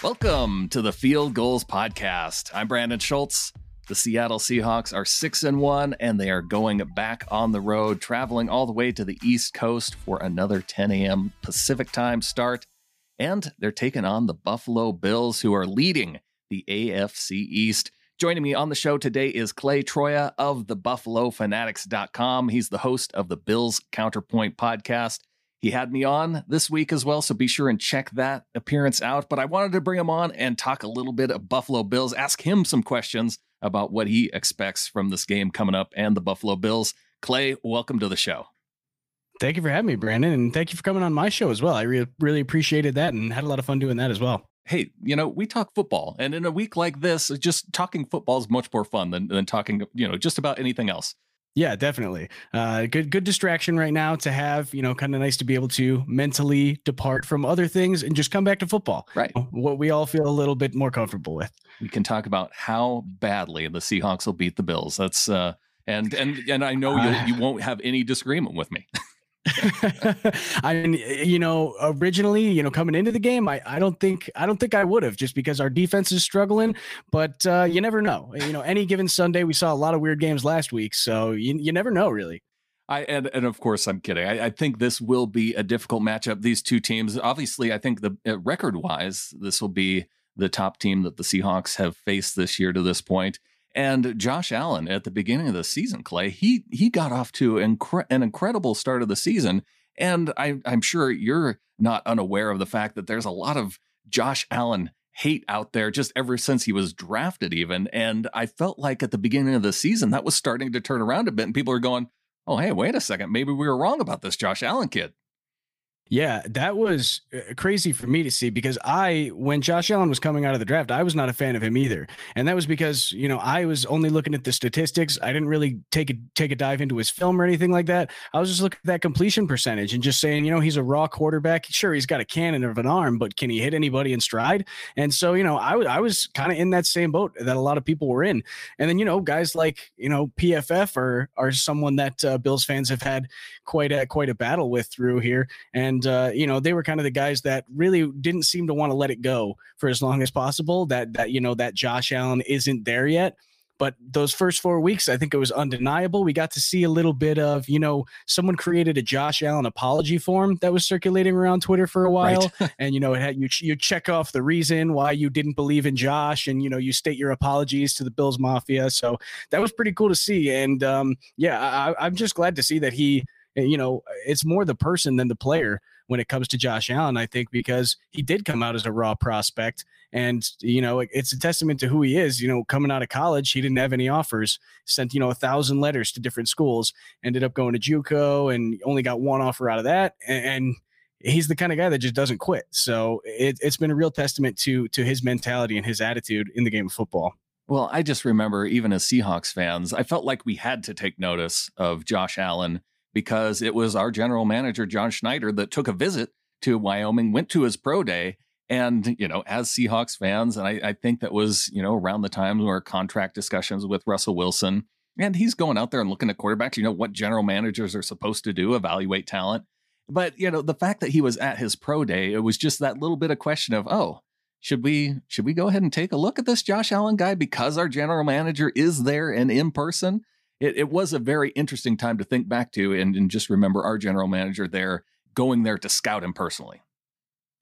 Welcome to the Field Gulls Podcast. I'm Brandon Schultz. The Seattle Seahawks are 6 and 1 and they are going back on the road, traveling all the way to the East Coast for another 10 a.m. Pacific time start. And they're taking on the Buffalo Bills, who are leading the AFC East. Joining me on the show today is Clay Troia of the BuffaloFanatics.com. He's the host of the Bills Counterpoint podcast. He had me on this week as well, so be sure and check that appearance out. But I wanted to bring him on and talk a little bit of Buffalo Bills, ask him some questions about what he expects from this game coming up and the Buffalo Bills. Clay, welcome to the show. Thank you for having me, Brandon, and thank you for coming on my show as well. I re- really appreciated that and had a lot of fun doing that as well. Hey, you know, we talk football, and in a week like this, just talking football is much more fun than, than talking, you know, just about anything else. Yeah, definitely. Uh, good, good distraction right now to have. You know, kind of nice to be able to mentally depart from other things and just come back to football. Right. What we all feel a little bit more comfortable with. We can talk about how badly the Seahawks will beat the Bills. That's uh, and and and I know you you won't have any disagreement with me. I mean, you know, originally, you know, coming into the game, I, I don't think I don't think I would have just because our defense is struggling. But uh, you never know. You know, any given Sunday, we saw a lot of weird games last week, so you you never know really. I and, and of course I'm kidding. I, I, think this will be a difficult matchup. These two teams, obviously, I think the uh, record wise, this will be the top team that the Seahawks have faced this year to this point. And Josh Allen at the beginning of the season, Clay, he he got off to incre- an incredible start of the season. And I, I'm sure you're not unaware of the fact that there's a lot of Josh Allen hate out there just ever since he was drafted, even. And I felt like at the beginning of the season, that was starting to turn around a bit. And people are going, oh, hey, wait a second. Maybe we were wrong about this Josh Allen kid. Yeah, that was uh, crazy for me to see because I, when Josh Allen was coming out of the draft, I was not a fan of him either, and that was because you know I was only looking at the statistics. I didn't really take a take a dive into his film or anything like that. I was just looking at that completion percentage and just saying, you know, he's a raw quarterback. Sure, he's got a cannon of an arm, but can he hit anybody in stride? And so, you know, I, w- I was kind of in that same boat that a lot of people were in. And then, you know, guys like you know PFF are are someone that uh, Bills fans have had quite a quite a battle with through here, and and uh, you know they were kind of the guys that really didn't seem to want to let it go for as long as possible. That that you know that Josh Allen isn't there yet. But those first four weeks, I think it was undeniable. We got to see a little bit of, you know, someone created a Josh Allen apology form that was circulating around Twitter for a while, right. and you know, it had you you check off the reason why you didn't believe in Josh, and you know, you state your apologies to the Bills Mafia. So that was pretty cool to see, and um, yeah, I, I'm just glad to see that he Eh, you know, it's more the person than the player when it comes to Josh Allen, I think, because he did come out as a raw prospect. And, you know, it's a testament to who he is. You know, coming out of college, he didn't have any offers, sent, you know, a thousand letters to different schools, ended up going to Juco and only got one offer out of that. And, he's the kind of guy that just doesn't quit. So it, it's been a real testament to to his mentality and his attitude in the game of football. Well, I just remember, even as Seahawks fans, I felt like we had to take notice of Josh Allen because it was our general manager, John Schneider, that took a visit to Wyoming, went to his pro day. And, you know, as Seahawks fans, and I, I think that was, you know, around the time where contract discussions with Russell Wilson. And he's going out there and looking at quarterbacks, you know, what general managers are supposed to do, evaluate talent. But, you know, the fact that he was at his pro day, it was just that little bit of question of, oh, should we should we go ahead and take a look at this Josh Allen guy because our general manager is there and in person? It, it was a very interesting time to think back to and, and just remember our general manager there going there to scout him personally.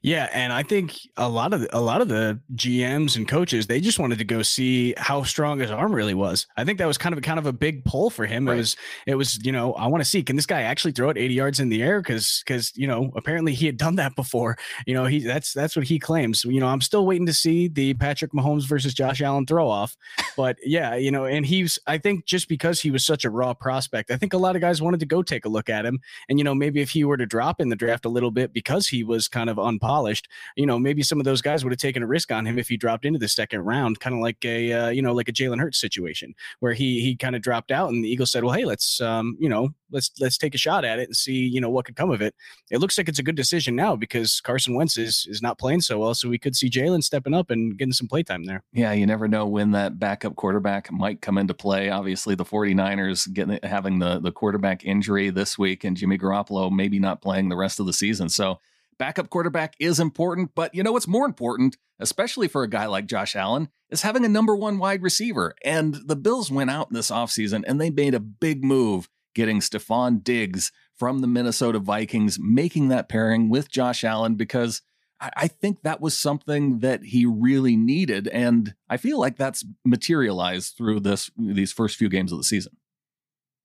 Yeah, and I think a lot of the, a lot of the GMs and coaches they just wanted to go see how strong his arm really was. I think that was kind of a, kind of a big pull for him. Right. It was it was you know I want to see can this guy actually throw it 80 yards in the air because because you know apparently he had done that before. You know he that's that's what he claims. You know I'm still waiting to see the Patrick Mahomes versus Josh Allen throw off, but yeah you know and he's I think just because he was such a raw prospect, I think a lot of guys wanted to go take a look at him. And you know maybe if he were to drop in the draft a little bit because he was kind of unpopular polished, you know, maybe some of those guys would have taken a risk on him if he dropped into the second round, kind of like a, uh, you know, like a Jalen Hurts situation where he he kind of dropped out and the Eagles said, well, hey, let's, um, you know, let's let's take a shot at it and see, you know, what could come of it. It looks like it's a good decision now because Carson Wentz is is not playing so well, so we could see Jalen stepping up and getting some playtime there. Yeah, you never know when that backup quarterback might come into play. Obviously, the 49ers getting having the the quarterback injury this week and Jimmy Garoppolo maybe not playing the rest of the season. So backup quarterback is important, but you know what's more important, especially for a guy like Josh Allen, is having a number one wide receiver. And the Bills went out this offseason and they made a big move getting Stefon Diggs from the Minnesota Vikings, making that pairing with Josh Allen because I think that was something that he really needed. And I feel like that's materialized through this these first few games of the season.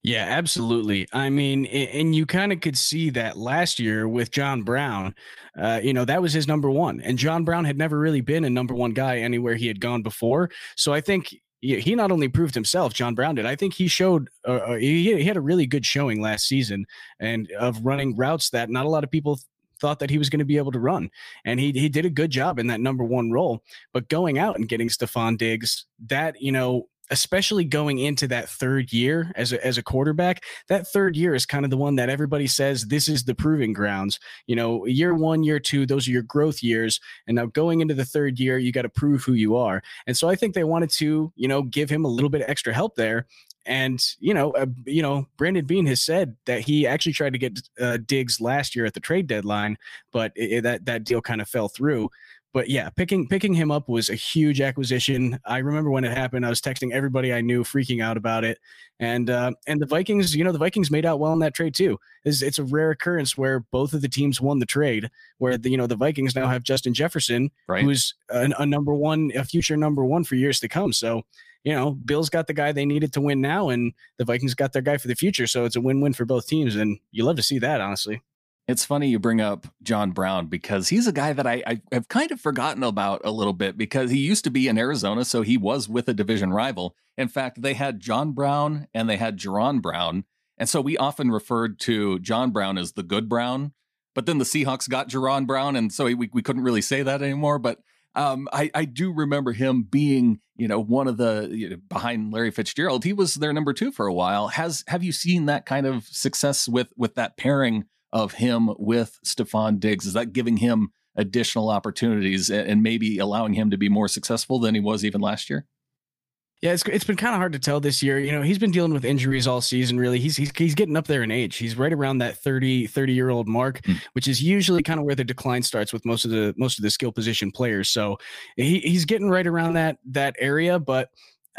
Yeah, absolutely. I mean, and you kind of could see that last year with John Brown. Uh, you know, that was his number one. And John Brown had never really been a number one guy anywhere he had gone before. So I think he not only proved himself, John Brown did. I think he showed uh, uh he, had a really good showing last season and of running routes that not a lot of people thought that he was going to be able to run. And he he did a good job in that number one role. But going out and getting Stefon Diggs, that, you know, especially going into that third year as a, as a quarterback, that third year is kind of the one that everybody says this is the proving grounds. You know, year one, year two, those are your growth years. And now going into the third year, you got to prove who you are. And so I think they wanted to, you know, give him a little bit of extra help there. And you know, uh, you know, Brandon Beane has said that he actually tried to get uh, last year at the trade deadline, but it, it, that that deal kind of fell through but yeah, picking picking him up was a huge acquisition. I remember when it happened. I was texting everybody I knew, freaking out about it. And uh, and the Vikings, you know, the Vikings made out well in that trade too. It's, it's a rare occurrence where both of the teams won the trade. Where the you know the Vikings now have Justin Jefferson, right. who's a, a number one, a future number one for years to come. So you know, Bills got the guy they needed to win now, and the Vikings got their guy for the future. So it's a win-win for both teams, and you love to see that, honestly. It's funny you bring up John Brown because he's a guy that I, I, have kind of forgotten about a little bit because he used to be in Arizona, so he was with a division rival. In fact, they had John Brown and they had Jaron Brown. And so we often referred to John Brown as the good Brown. But then the Seahawks got Jaron Brown, and so we, we couldn't really say that anymore. But um, I, I do remember him being, you know, one of the you know, behind Larry Fitzgerald. He was their number two for a while. Has have you seen that kind of success with with that pairing of him with Stefon Diggs? Is that giving him additional opportunities and maybe allowing him to be more successful than he was even last year? Yeah, it's, it's been kind of hard to tell this year. You know, he's been dealing with injuries all season, really. He's, he's, he's getting up there in age. He's right around that 30, 30 year old mark, mm. which is usually kind of where the decline starts with most of the, most of the skill position players. So he, he's getting right around that, that area. But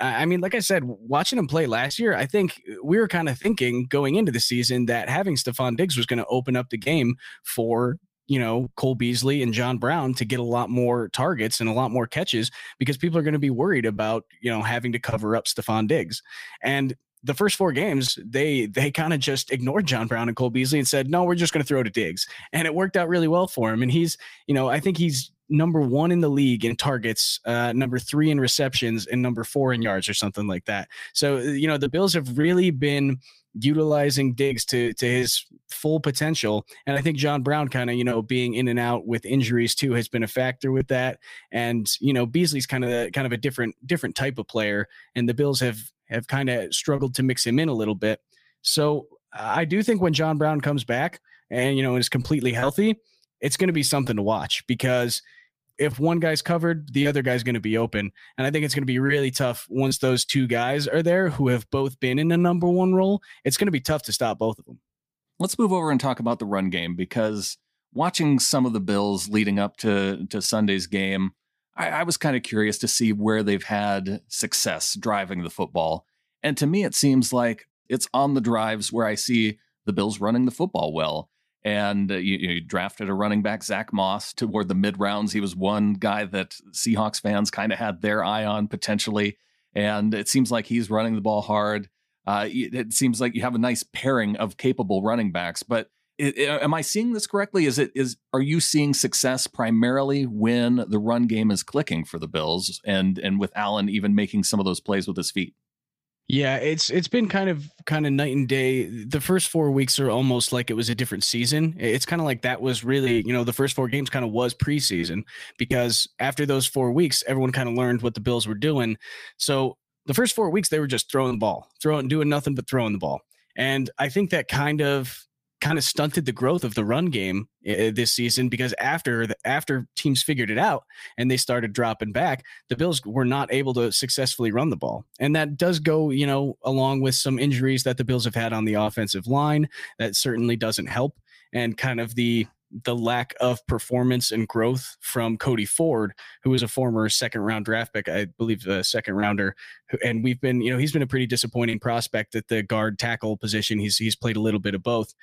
I mean, like I said, watching him play last year, I think uh, we were kind of thinking going into the season that having Stefon Diggs was going to open up the game for you know Cole Beasley and John Brown to get a lot more targets and a lot more catches because people are going to be worried about you know having to cover up Stefon Diggs. And the first four games, they they kind of just ignored John Brown and Cole Beasley and said, "No, we're just going to throw to Diggs," and it worked out really well for him. And he's, you know, I think he's number one in the league in targets, uh, number three in receptions, and number four in yards or something like that. So, uh, you know, the Bills have really been utilizing Diggs to to his full potential. And I think John Brown kind of, you know, being in and out with injuries too has been a factor with that. And, you know, Beasley's kind of kind of a different different type of player. And the Bills have have kind of struggled to mix him in a little bit. So I do think when John Brown comes back and, you know, is completely healthy, it's going to be something to watch because if one guy's covered, the other guy's going to be open. And I think it's going to be really tough once those two guys are there who have both been in a number one role. It's going to be tough to stop both of them. Let's move over and talk about the run game because watching some of the Bills leading up to, to Sunday's game, I, I was kind of curious to see where they've had success driving the football. And to me, it seems like it's on the drives where I see the Bills running the football well and uh, you, you, drafted a running back, Zach Moss, toward the mid rounds. He was one guy that Seahawks fans kind of had their eye on potentially, and it seems like he's running the ball hard. Uh, it seems like you have a nice pairing of capable running backs, but it, am I seeing this correctly? Is it is are you seeing success primarily when the run game is clicking for the Bills and and with Allen even making some of those plays with his feet? Yeah, it's it's been kind of kind of night and day. The first four weeks are almost like it was a different season. It's kind of like that was really, you know, the first four games kind of was preseason because after those four weeks, everyone kind of learned what the Bills were doing. So the first four weeks they were just throwing the ball, throwing, doing nothing but throwing the ball. And I think that kind of kind of stunted the growth of the run game uh, this season because after the, after teams figured it out and they started dropping back, the Bills were not able to successfully run the ball, and that does go you know along with some injuries that the Bills have had on the offensive line. That certainly doesn't help, and kind of the the lack of performance and growth from Cody Ford, who was a former second round draft pick, I believe a second rounder. And we've been, you know, he's been a pretty disappointing prospect at the guard tackle position. He's he's played a little bit of both.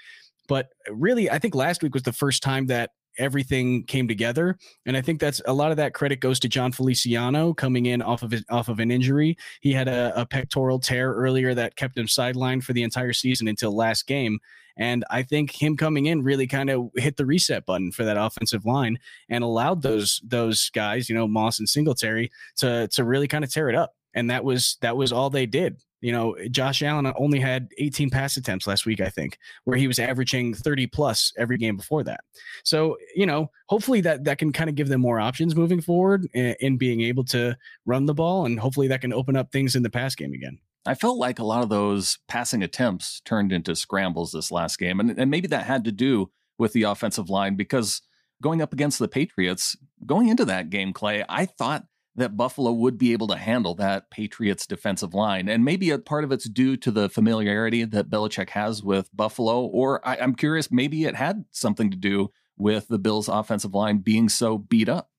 But uh, really, I think last week was the first time that everything came together. And I think that's a lot of that credit goes to Jon Feliciano coming in off of his, off of an injury. He had a, a pectoral tear earlier that kept him sidelined for the entire season until last game. And I think him coming in really kind of hit the reset button for that offensive line and allowed those those guys, you know, Moss and Singletary, to to really kind of tear it up. And that was that was all they did. You know, eh, Josh Allen uh, only had 18 pass attempts last week, I think, where he was averaging 30 plus every game before that. So, you know, hopefully that that can kind of give them more options moving forward in, in being able to run the ball, and hopefully that can open up things in the pass game again. I felt like a lot of those passing attempts turned into scrambles this last game. And, and maybe that had to do with the offensive line because going up against the Patriots, going into that game, Clay, I thought that Buffalo would be able to handle that Patriots defensive line. And maybe a part of it's due to the familiarity that Belichick has with Buffalo, or I, am curious, maybe it had something to do with the Bills' offensive line being so beat up.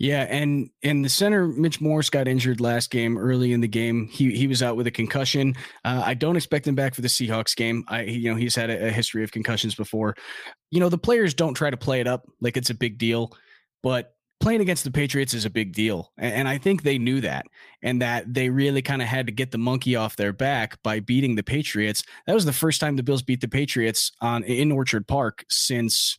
Yeah, and and the center Mitch Morse got injured last game early in the game. He he was out with a concussion. Uh, I don't expect him back for the Seahawks game. I you know he's had a, a history of concussions before. You know the players don't try to play it up like it's a big deal, but playing against the Patriots is a big deal. And, and I think they knew that and that they really kind of had to get the monkey off their back by beating the Patriots. That was the first time the Bills beat the Patriots on in Orchard Park since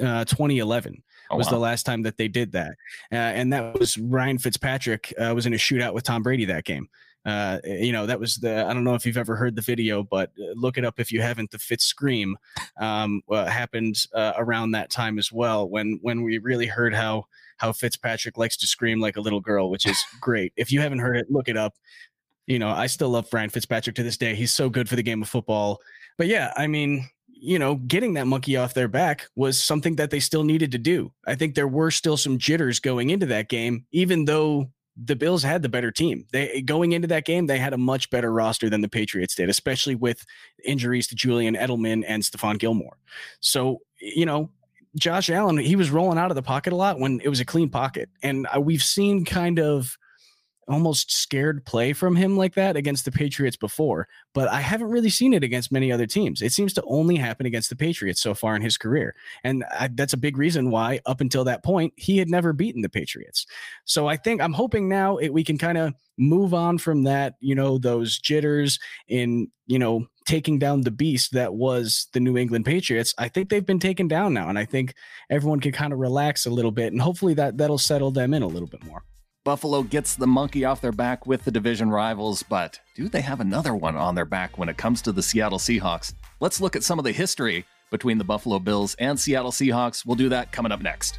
uh, 2011 oh, was wow. the last time that they did that. Uh, and that was Ryan Fitzpatrick uh, was in a shootout with Tom Brady that game. Uh, you know, that was the, I don't know if you've ever heard the video, but uh, look it up if you haven't. The Fitz scream um, happened uh, around that time as well when, when we really heard how, how Fitzpatrick likes to scream like a little girl, which is great. If you haven't heard it, look it up. You know, I still love Ryan Fitzpatrick to this day. He's so good for the game of football. But yeah, I mean, you know, getting that monkey off their back was something that they still needed to do. I think there were still some jitters going into that game, even though the Bills had the better team. They going into that game, they had a much better roster than the Patriots did, especially with injuries to Julian Edelman and Stephon Gilmore. So, you know, Josh Allen, he was rolling out of the pocket a lot when it was a clean pocket. And uh, we've seen kind of almost scared play from him like that against the Patriots before, but I haven't really seen it against many other teams. It seems to only happen against the Patriots so far in his career. And I, that's a big reason why, up until that point, he had never beaten the Patriots. So I think I'm hoping now it, we can kind of move on from that, you know, those jitters in, you know, taking down the beast that was the New England Patriots. I think they've been taken down now. And I think everyone can kind of relax a little bit and hopefully that that'll settle them in a little bit more. Buffalo gets the monkey off their back with the division rivals, but do they have another one on their back when it comes to the Seattle Seahawks? Let's look at some of the history between the Buffalo Bills and Seattle Seahawks. We'll do that coming up next.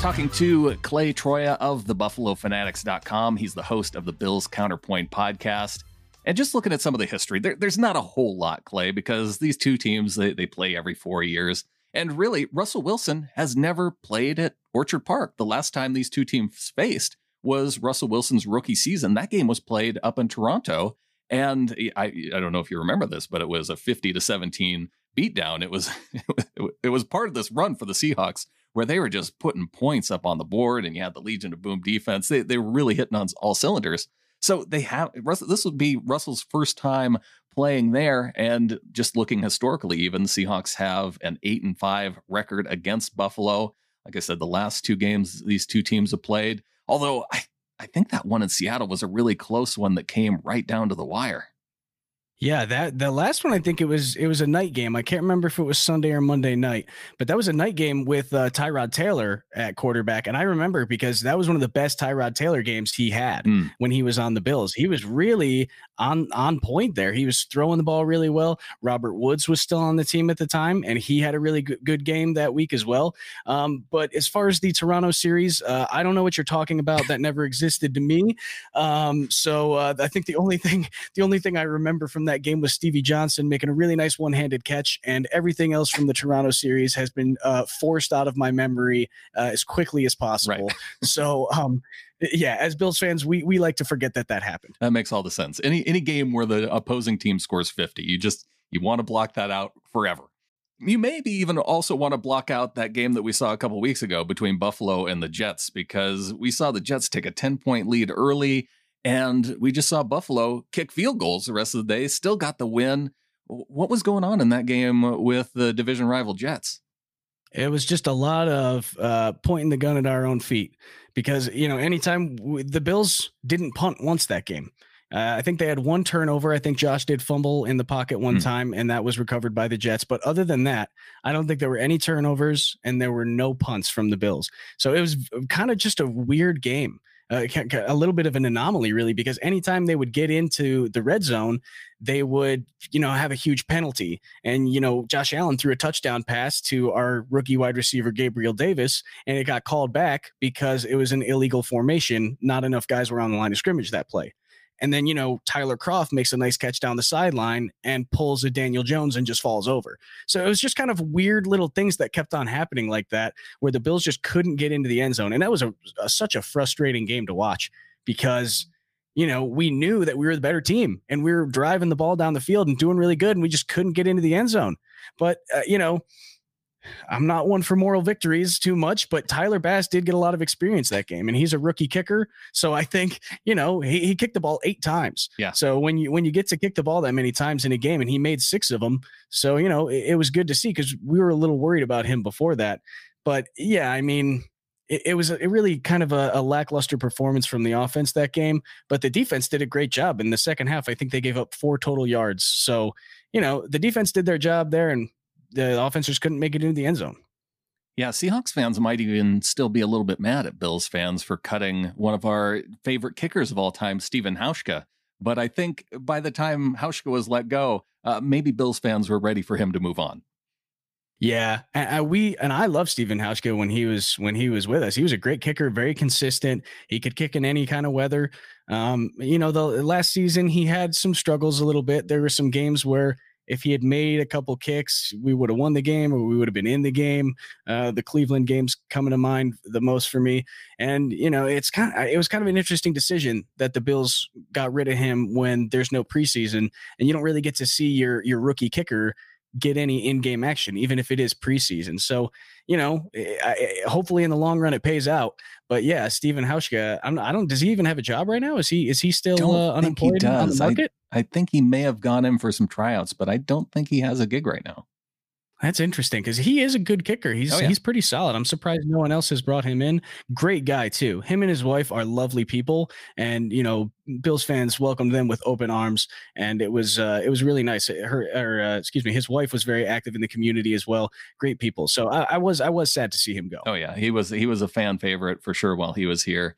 Talking to Clay Troia of the BuffaloFanatics.com. He's the host of the Bills Counterpoint podcast. And just looking at some of the history, there, there's not a whole lot, Clay, because these two teams they, they play every four years. And really, Russell Wilson has never played at Orchard Park. The last time these two teams faced was Russell Wilson's rookie season. That game was played up in Toronto. And I, I don't know if you remember this, but it was a 50 to 17 beatdown. It was it was part of this run for the Seahawks where they were just putting points up on the board and you had the Legion of Boom defense. They, they were really hitting on all cylinders. So they have Russell. This would be Russell's first time playing there, and just looking historically, even the Seahawks have an eight and five record against Buffalo. Like I said, the last two games these two teams have played. Although I, I think that one in Seattle was a really close one that came right down to the wire. Yeah, that the last one I think it was it was a night game. I can't remember if it was Sunday or Monday night, but that was a night game with uh, Tyrod Taylor at quarterback, and I remember because that was one of the best Tyrod Taylor games he had mm. when he was on the Bills. He was really on on point there. He was throwing the ball really well. Robert Woods was still on the team at the time, and he had a really good, good game that week as well. Um, but as far as the Toronto series, uh, I don't know what you're talking about. That never existed to me. Um, so uh, I think the only thing the only thing I remember from that game was Stevie Johnson making a really nice one handed catch, and everything else from the Toronto series has been uh, forced out of my memory uh, as quickly as possible. Right. so, um, yeah, as Bills fans, we we like to forget that that happened. That makes all the sense. Any any game where the opposing team scores 50, you just you want to block that out forever. You maybe even also want to block out that game that we saw a couple weeks ago between Buffalo and the Jets because we saw the Jets take a 10 point lead early and we just saw Buffalo kick field goals the rest of the day, still got the win. What was going on in that game with the division rival Jets? It was just a lot of uh, pointing the gun at our own feet because, you know, anytime the Bills didn't punt once that game. Uh, I think they had one turnover. I think Josh did fumble in the pocket one hmm. time, and that was recovered by the Jets. But other than that, I don't think there were any turnovers, and there were no punts from the Bills. So it was kind of just a weird game. Uh, a little bit of an anomaly, really, because anytime they would get into the red zone, they would, you know, have a huge penalty. And, you know, Josh Allen threw a touchdown pass to our rookie wide receiver, Gabriel Davis, and it got called back because it was an illegal formation. Not enough guys were on the line of scrimmage that play. And then, you know, Tyler Kroft makes a nice catch down the sideline and pulls a Daniel Jones and just falls over. So it was just kind of weird little things that kept on happening like that, where the Bills just couldn't get into the end zone. And that was a, a such a frustrating game to watch because, you know, we knew that we were the better team and we were driving the ball down the field and doing really good. And we just couldn't get into the end zone. But, uh, you know, I'm not one for moral victories too much, but Tyler Bass did get a lot of experience that game, and he's a rookie kicker. So I think you know he, he kicked the ball eight times. Yeah. So when you when you get to kick the ball that many times in a game, and he made six of them, so you know it, it was good to see because we were a little worried about him before that. But yeah, I mean, it, it was a, really kind of a, a, lackluster performance from the offense that game, but the defense did a great job in the second half. I think they gave up four total yards. So, you know, the defense did their job there, and the offense just couldn't make it into the end zone. Yeah, Seahawks fans might even still be a little bit mad at Bills fans for cutting one of our favorite kickers of all time, Stephen Hauschka. But I think by the time Hauschka was let go, uh, maybe Bills fans were ready for him to move on. Yeah, and we and I love Stephen Hauschka when he was when he was with us. He was a great kicker, very consistent. He could kick in any kind of weather. Um, you know, the last season he had some struggles a little bit. There were some games where if he had made a couple kicks, we would have won the game or we would have been in the game. Uh, the Cleveland games coming to mind the most for me. And, you know, it's kind of, it was kind of an interesting decision that the Bills got rid of him when there's no preseason and you don't really get to see your, your rookie kicker get any in-game action, even if it is preseason. So, you know, eh, I, hopefully in the long run it pays out. But yeah, Stephen Hauschka, I'm, I don't. Does he even have a job right now? Is he is he still uh, unemployed on the market? I, I think he may have gone in for some tryouts, but I don't think he has a gig right now. That's interesting because he is a good kicker. He's oh, yeah. he's pretty solid. I'm surprised no one else has brought him in. Great guy too. Him and his wife are lovely people, and you know Bills fans welcomed them with open arms, and it was uh, it was really nice. Her, or, uh, excuse me, his wife was very active in the community as well. Great people. So I, I was I was sad to see him go. Oh yeah, he was he was a fan favorite for sure while he was here.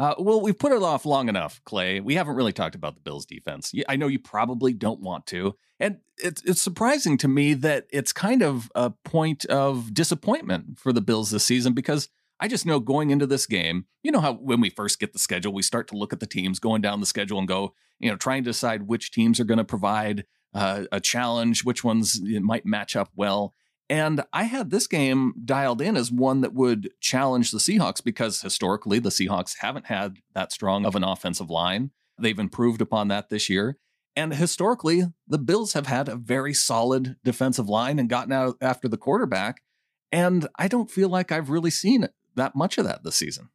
Uh, well, we've put it off long enough, Clay. We haven't really talked about the Bills' defense. I know you probably don't want to, and it's it's surprising to me that it's kind of a point of disappointment for the Bills this season because I just know going into this game, you know how when we first get the schedule, we start to look at the teams going down the schedule and go, you know, trying to decide which teams are going to provide uh, a challenge, which ones might match up well. And I had this game dialed in as one that would challenge the Seahawks because historically the Seahawks haven't had that strong of an offensive line. They've improved upon that this year. And historically, the Bills have had a very solid defensive line and gotten out after the quarterback. And I don't feel like I've really seen that much of that this season.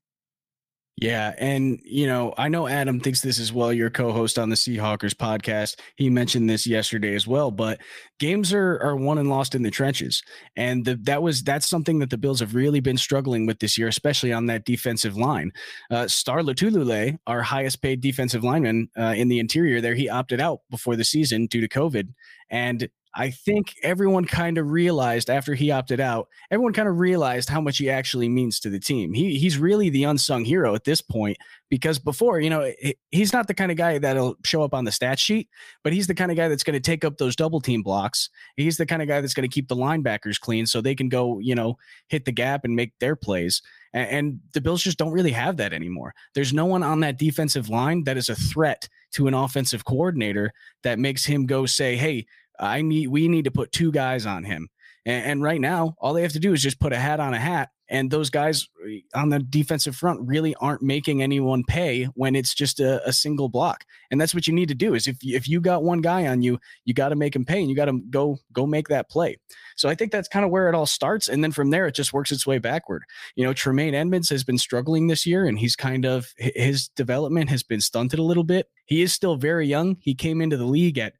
Yeah. And, you know, I know Adam thinks this as well, your co host on the Seahawkers podcast. He mentioned this yesterday as well, but games are, are won and lost in the trenches. And the, that was, that's something that the Bills have really been struggling with this year, especially on that defensive line. Uh, Star Lotulelei, our highest paid defensive lineman uh, in the interior there, he opted out before the season due to COVID. And I think everyone kind of realized after he opted out, everyone kind of realized how much he actually means to the team. He he's really the unsung hero at this point because before, you know, he's not the kind of guy that'll show up on the stat sheet, but he's the kind of guy that's going to take up those double team blocks. He's the kind of guy that's going to keep the linebackers clean so they can go, you know, hit the gap and make their plays. And, and the Bills just don't really have that anymore. There's no one on that defensive line that is a threat to an offensive coordinator that makes him go say, "Hey, I need we need to put two guys on him. And, and, right now, all they have to do is just put a hat on a hat. And those guys eh, on the defensive front really aren't making anyone pay when it's just a, a single block. And that's what you need to do is if if you got one guy on you, you got to make him pay and you got to go go make that play. So I think that's kind of where it all starts. And then from there, it just works its way backward. You know, Tremaine Edmunds has been struggling this year and he's kind of his development has been stunted a little bit. He is still very young. He came into the league at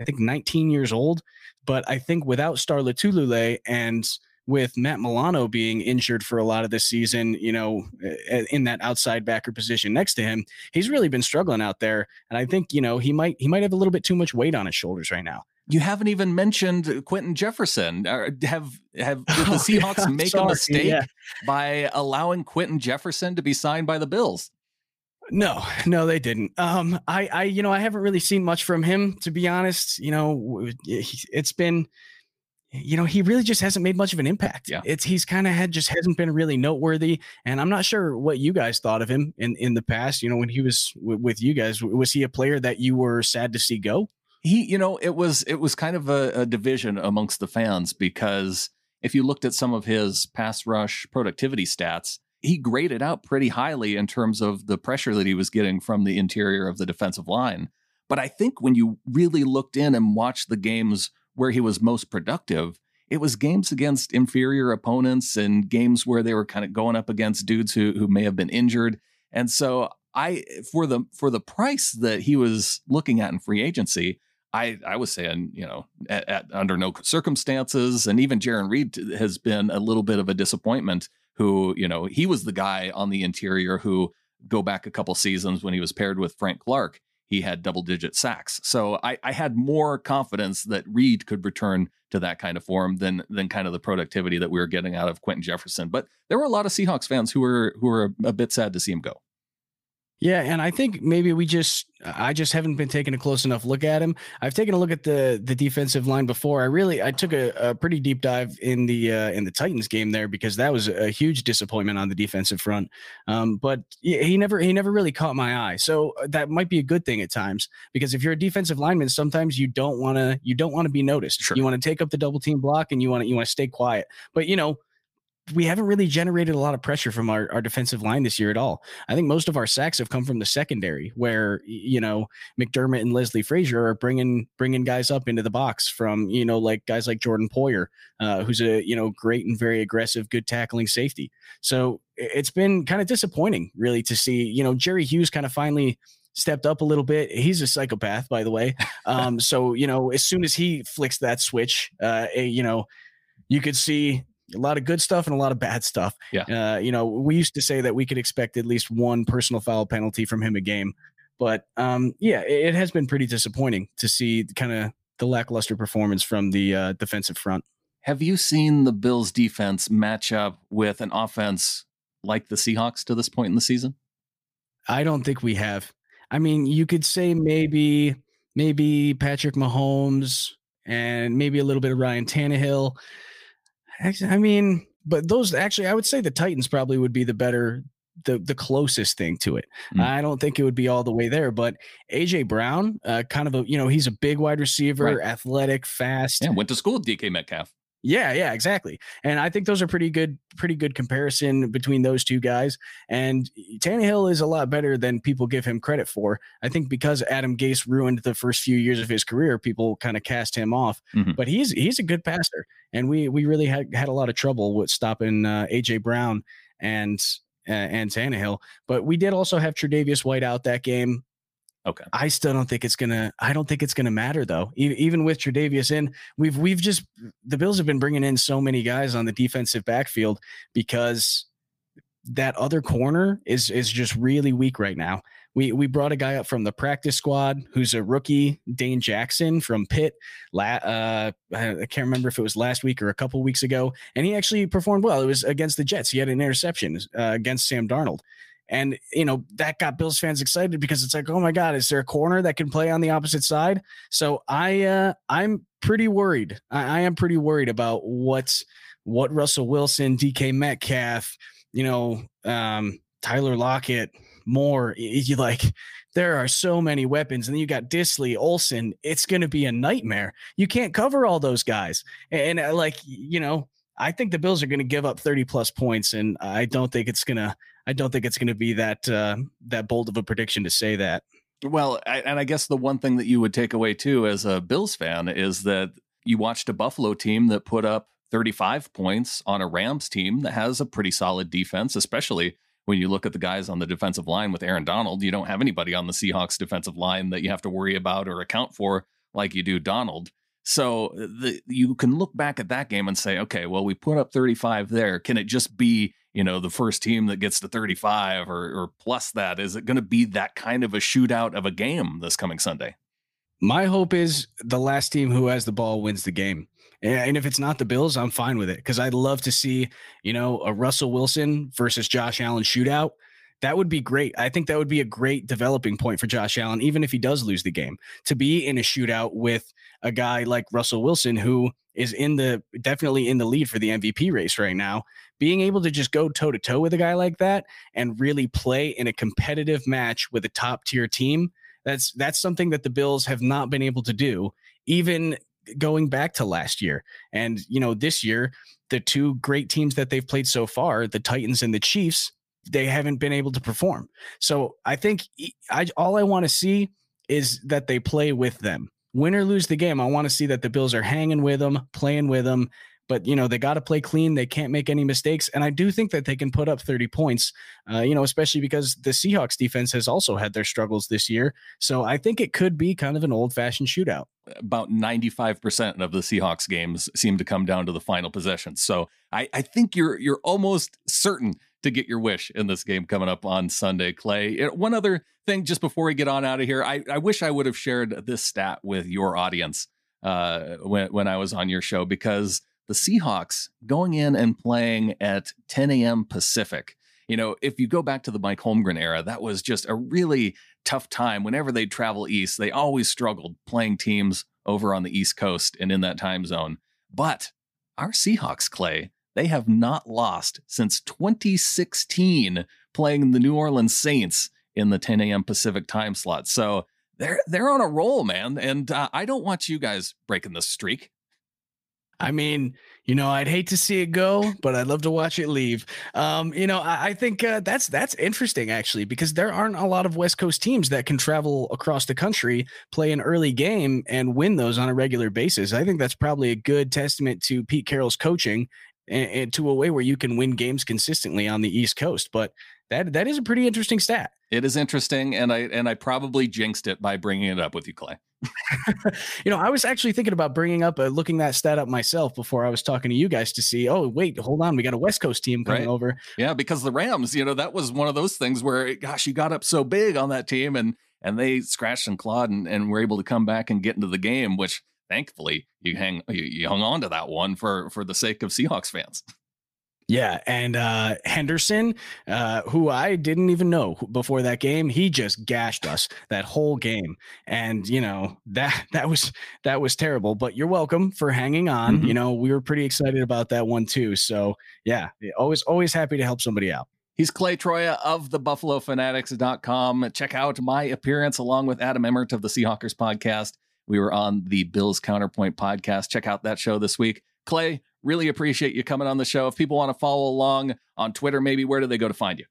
I think 19 years old. But I think without Star Lotulelei and with Matt Milano being injured for a lot of the season, you know, eh, eh, in that outside backer position next to him, he's really been struggling out there. And I think, you know, he might he might have a little bit too much weight on his shoulders right now. You haven't even mentioned Quinton Jefferson. Uh, have have did the oh, Seahawks oh, make sorry, a mistake yeah. by allowing Quinton Jefferson to be signed by the Bills? No, no, they didn't. Um, I, I, you know, I haven't really seen much from him, to be honest. You know, it's been, you know, he really just hasn't made much of an impact. Yeah, it's he's kind of had just hasn't been really noteworthy. And I'm not sure what you guys thought of him in in the past. You know, when he was w- with you guys, was he a player that you were sad to see go? He, you know, it was it was kind of a, a division amongst the fans because if you looked at some of his pass rush productivity stats he graded out pretty highly in terms of the pressure that he was getting from the interior of the defensive line. But I think when you really looked in and watched the games where he was most productive, it was games against inferior opponents and games where they were kind of going up against dudes who who may have been injured. And so I for the for the price that he was looking at in free agency, I I was saying, you know, at, at under no circumstances, and even Jarran Reed has been a little bit of a disappointment who, you know, he was the guy on the interior who go back a couple seasons when he was paired with Frank Clark, he had double digit sacks. So I, I had more confidence that Reed could return to that kind of form than than kind of the productivity that we were getting out of Quinton Jefferson. But there were a lot of Seahawks fans who were who were a, a bit sad to see him go. Yeah, and I think maybe we just I just haven't been taking a close enough look at him. I've taken a look at the the defensive line before. I really I took a, a pretty deep dive in the uh, in the Titans game there because that was a huge disappointment on the defensive front. Um, but he never he never really caught my eye. So uh, that might be a good thing at times because if you're a defensive lineman, sometimes you don't want to you don't want to be noticed. Sure. You want to take up the double team block and you want you want to stay quiet. But you know we haven't really generated a lot of pressure from our, our defensive line this year at all. I think most of our sacks have come from the secondary, where you know McDermott and Leslie Frazier are bringing bringing guys up into the box from you know like guys like Jordan Poyer, uh, who's a you know great and very aggressive, good tackling safety. So it's been kind of disappointing, really, to see you know Jerry Hughes kind of finally stepped up a little bit. He's a psychopath, by the way. Um, so you know, as soon as he flicks that switch, uh, you know, you could see a lot of good stuff and a lot of bad stuff. Yeah. Uh, you know, we used to say that we could expect at least one personal foul penalty from him a game. But um, yeah, it, it has been pretty disappointing to see kind of the lackluster performance from the uh, defensive front. Have you seen the Bills defense match up with an offense like the Seahawks to this point in the season? I don't think we have. I mean, you could say maybe maybe Patrick Mahomes and maybe a little bit of Ryan Tannehill. I mean, but those actually, I would say the Titans probably would be the better, the the closest thing to it. Mm. I don't think it would be all the way there, but AJ Brown, uh, kind of a you know, he's a big wide receiver, right. athletic, fast. Yeah, went to school with DK Metcalf. Yeah, yeah, exactly. And I think those are pretty good, pretty good comparison between those two guys. And Tannehill is a lot better than people give him credit for. I think because Adam Gase ruined the first few years of his career, people kind of cast him off. Mm-hmm. But he's he's a good passer, and we we really had had a lot of trouble with stopping uh, AJ Brown and uh, and Tannehill. But we did also have Tre'Davious White out that game. Okay. I still don't think it's gonna. I don't think it's gonna matter though. even with Tre'Davious in, we've we've just the Bills have been bringing in so many guys on the defensive backfield because that other corner is is just really weak right now. We we brought a guy up from the practice squad who's a rookie, Dane Jackson from Pitt. La, uh, I can't remember if it was last week or a couple weeks ago, and he actually performed well. It was against the Jets. He had an interception uh, against Sam Darnold. And you know that got Bills fans excited because it's like, oh my God, is there a corner that can play on the opposite side? So I uh, I'm pretty worried. I, I am pretty worried about what's what Russell Wilson, DK Metcalf, you know, um, Tyler Lockett, more. You like there are so many weapons, and then you got Dissly, Olsen. It's going to be a nightmare. You can't cover all those guys, and, and uh, like you know, I think the Bills are going to give up 30 plus points, and I don't think it's gonna. I don't think it's going to be that uh, that bold of a prediction to say that. Well, I, and I guess the one thing that you would take away too, as a Bills fan, is that you watched a Buffalo team that put up 35 points on a Rams team that has a pretty solid defense, especially when you look at the guys on the defensive line with Aaron Donald. You don't have anybody on the Seahawks defensive line that you have to worry about or account for like you do Donald. So the, you can look back at that game and say, okay, well, we put up 35 there. Can it just be, you know, the first team that gets to 35 or, or plus that? Is it going to be that kind of a shootout of a game this coming Sunday? My hope is the last team who has the ball wins the game. And if it's not the Bills, I'm fine with it because I'd love to see, you know, a Russell Wilson versus Josh Allen shootout. That would be great. I think that would be a great developing point for Josh Allen, even if he does lose the game, to be in a shootout with a guy like Russell Wilson, who is in the definitely in the lead for the MVP race right now. Being able to just go toe to toe with a guy like that and really play in a competitive match with a top tier team, that's that's something that the Bills have not been able to do. Even going back to last year. And, you know, this year, the two great teams that they've played so far, the Titans and the Chiefs, they haven't been able to perform. So I think I all I want to see is that they play with them. Win or lose the game, I want to see that the Bills are hanging with them, playing with them, but you know they got to play clean. They can't make any mistakes, and I do think that they can put up 30 points. Uh, you know, especially because the Seahawks defense has also had their struggles this year. So I think it could be kind of an old-fashioned shootout. About 95% of the Seahawks games seem to come down to the final possession. So I, I think you're you're almost certain to get your wish in this game coming up on Sunday, Clay. One other thing, just before we get on out of here, I, I wish I would have shared this stat with your audience uh, when when I was on your show because the Seahawks going in and playing at 10 a.m. Pacific. You know, if you go back to the Mike Holmgren era, that was just a really tough time. Whenever they travel east, they always struggled playing teams over on the East Coast and in that time zone. But our Seahawks, Clay, they have not lost since 2016 playing the New Orleans Saints in the 10 a.m. Pacific time slot. So they're they're on a roll, man. And uh, I don't want you guys breaking the streak. I mean, you know, I'd hate to see it go, but I'd love to watch it leave. Um, you know, I, I think uh, that's that's interesting actually because there aren't a lot of West Coast teams that can travel across the country, play an early game, and win those on a regular basis. I think that's probably a good testament to Pete Carroll's coaching and, and to a way where you can win games consistently on the East Coast. But that that is a pretty interesting stat. It is interesting, and I and I probably jinxed it by bringing it up with you, Clay. you know, I was actually thinking about bringing up, uh, looking that stat up myself before I was talking to you guys to see. Oh, wait, hold on, we got a West Coast team coming right. over. Yeah, because the Rams, you know, that was one of those things where, gosh, you got up so big on that team, and and they scratched and clawed, and, and were able to come back and get into the game, which thankfully you hang you, you hung on to that one for for the sake of Seahawks fans. Yeah, and uh, Henderson, uh, who I didn't even know before that game, he just gashed us that whole game, and you know that that was that was terrible. But you're welcome for hanging on. Mm-hmm. You know we were pretty excited about that one too. So yeah, always always happy to help somebody out. He's Clay Troia of the BuffaloFanatics.com. Check out my appearance along with Adam Emmert of the Seahawkers podcast. We were on the Bills Counterpoint podcast. Check out that show this week. Clay, really appreciate you coming on the show. If people want to follow along on Twitter, maybe where do they go to find you?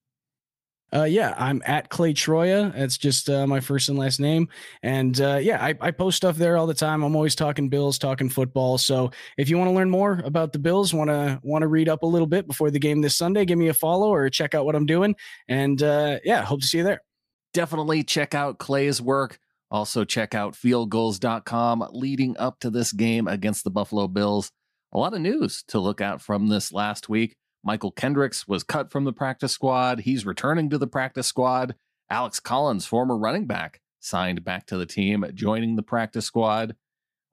Uh, yeah, I'm at Clay Troia. That's just uh, my first and last name. And uh, yeah, I, I post stuff there all the time. I'm always talking Bills, talking football. So if you want to learn more about the Bills, want to want to read up a little bit before the game this Sunday, give me a follow or check out what I'm doing. And uh, yeah, hope to see you there. Definitely check out Clay's work. Also check out fieldgulls.com leading up to this game against the Buffalo Bills a lot of news to look at from this last week. Mychal Kendricks was cut from the practice squad. He's returning to the practice squad. Alex Collins, former running back, signed back to the team, joining the practice squad.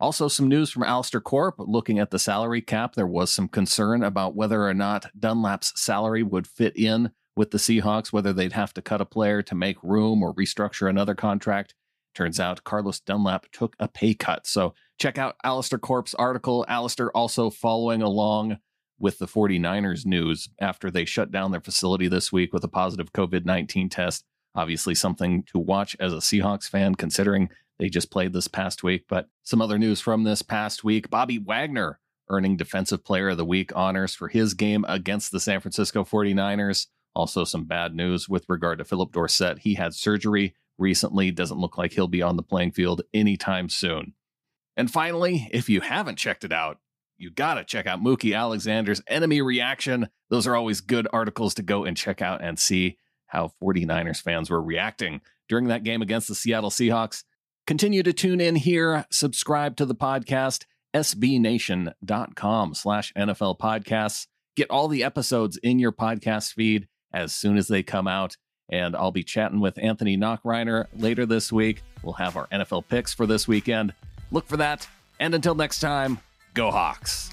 Also, some news from Alastair Corp looking at the salary cap. There was some concern about whether or not Dunlap's salary would fit in with the Seahawks, whether they'd have to cut a player to make room or restructure another contract. Turns out Carlos Dunlap took a pay cut. So check out Alastair Corp's article. Alastair also following along with the 49ers news after they shut down their facility this week with a positive COVID 19 test. Obviously, something to watch as a Seahawks fan, considering they just played this past week. But some other news from this past week Bobby Wagner earning Defensive Player of the Week honors for his game against the San Francisco 49ers. Also, some bad news with regard to Phillip Dorsett. He had surgery recently. Doesn't look like he'll be on the playing field anytime soon. And finally, if you haven't checked it out, you got to check out Mookie Alexander's Enemy Reaction. Those are always good articles to go and check out and see how 49ers fans were reacting during that game against the Seattle Seahawks. Continue to tune in here, subscribe to the podcast, sbnation.com slash NFL podcasts. Get all the episodes in your podcast feed as soon as they come out. And I'll be chatting with Anthony Knockreiner later this week. We'll have our NFL picks for this weekend. Look for that. And until next time, go Hawks.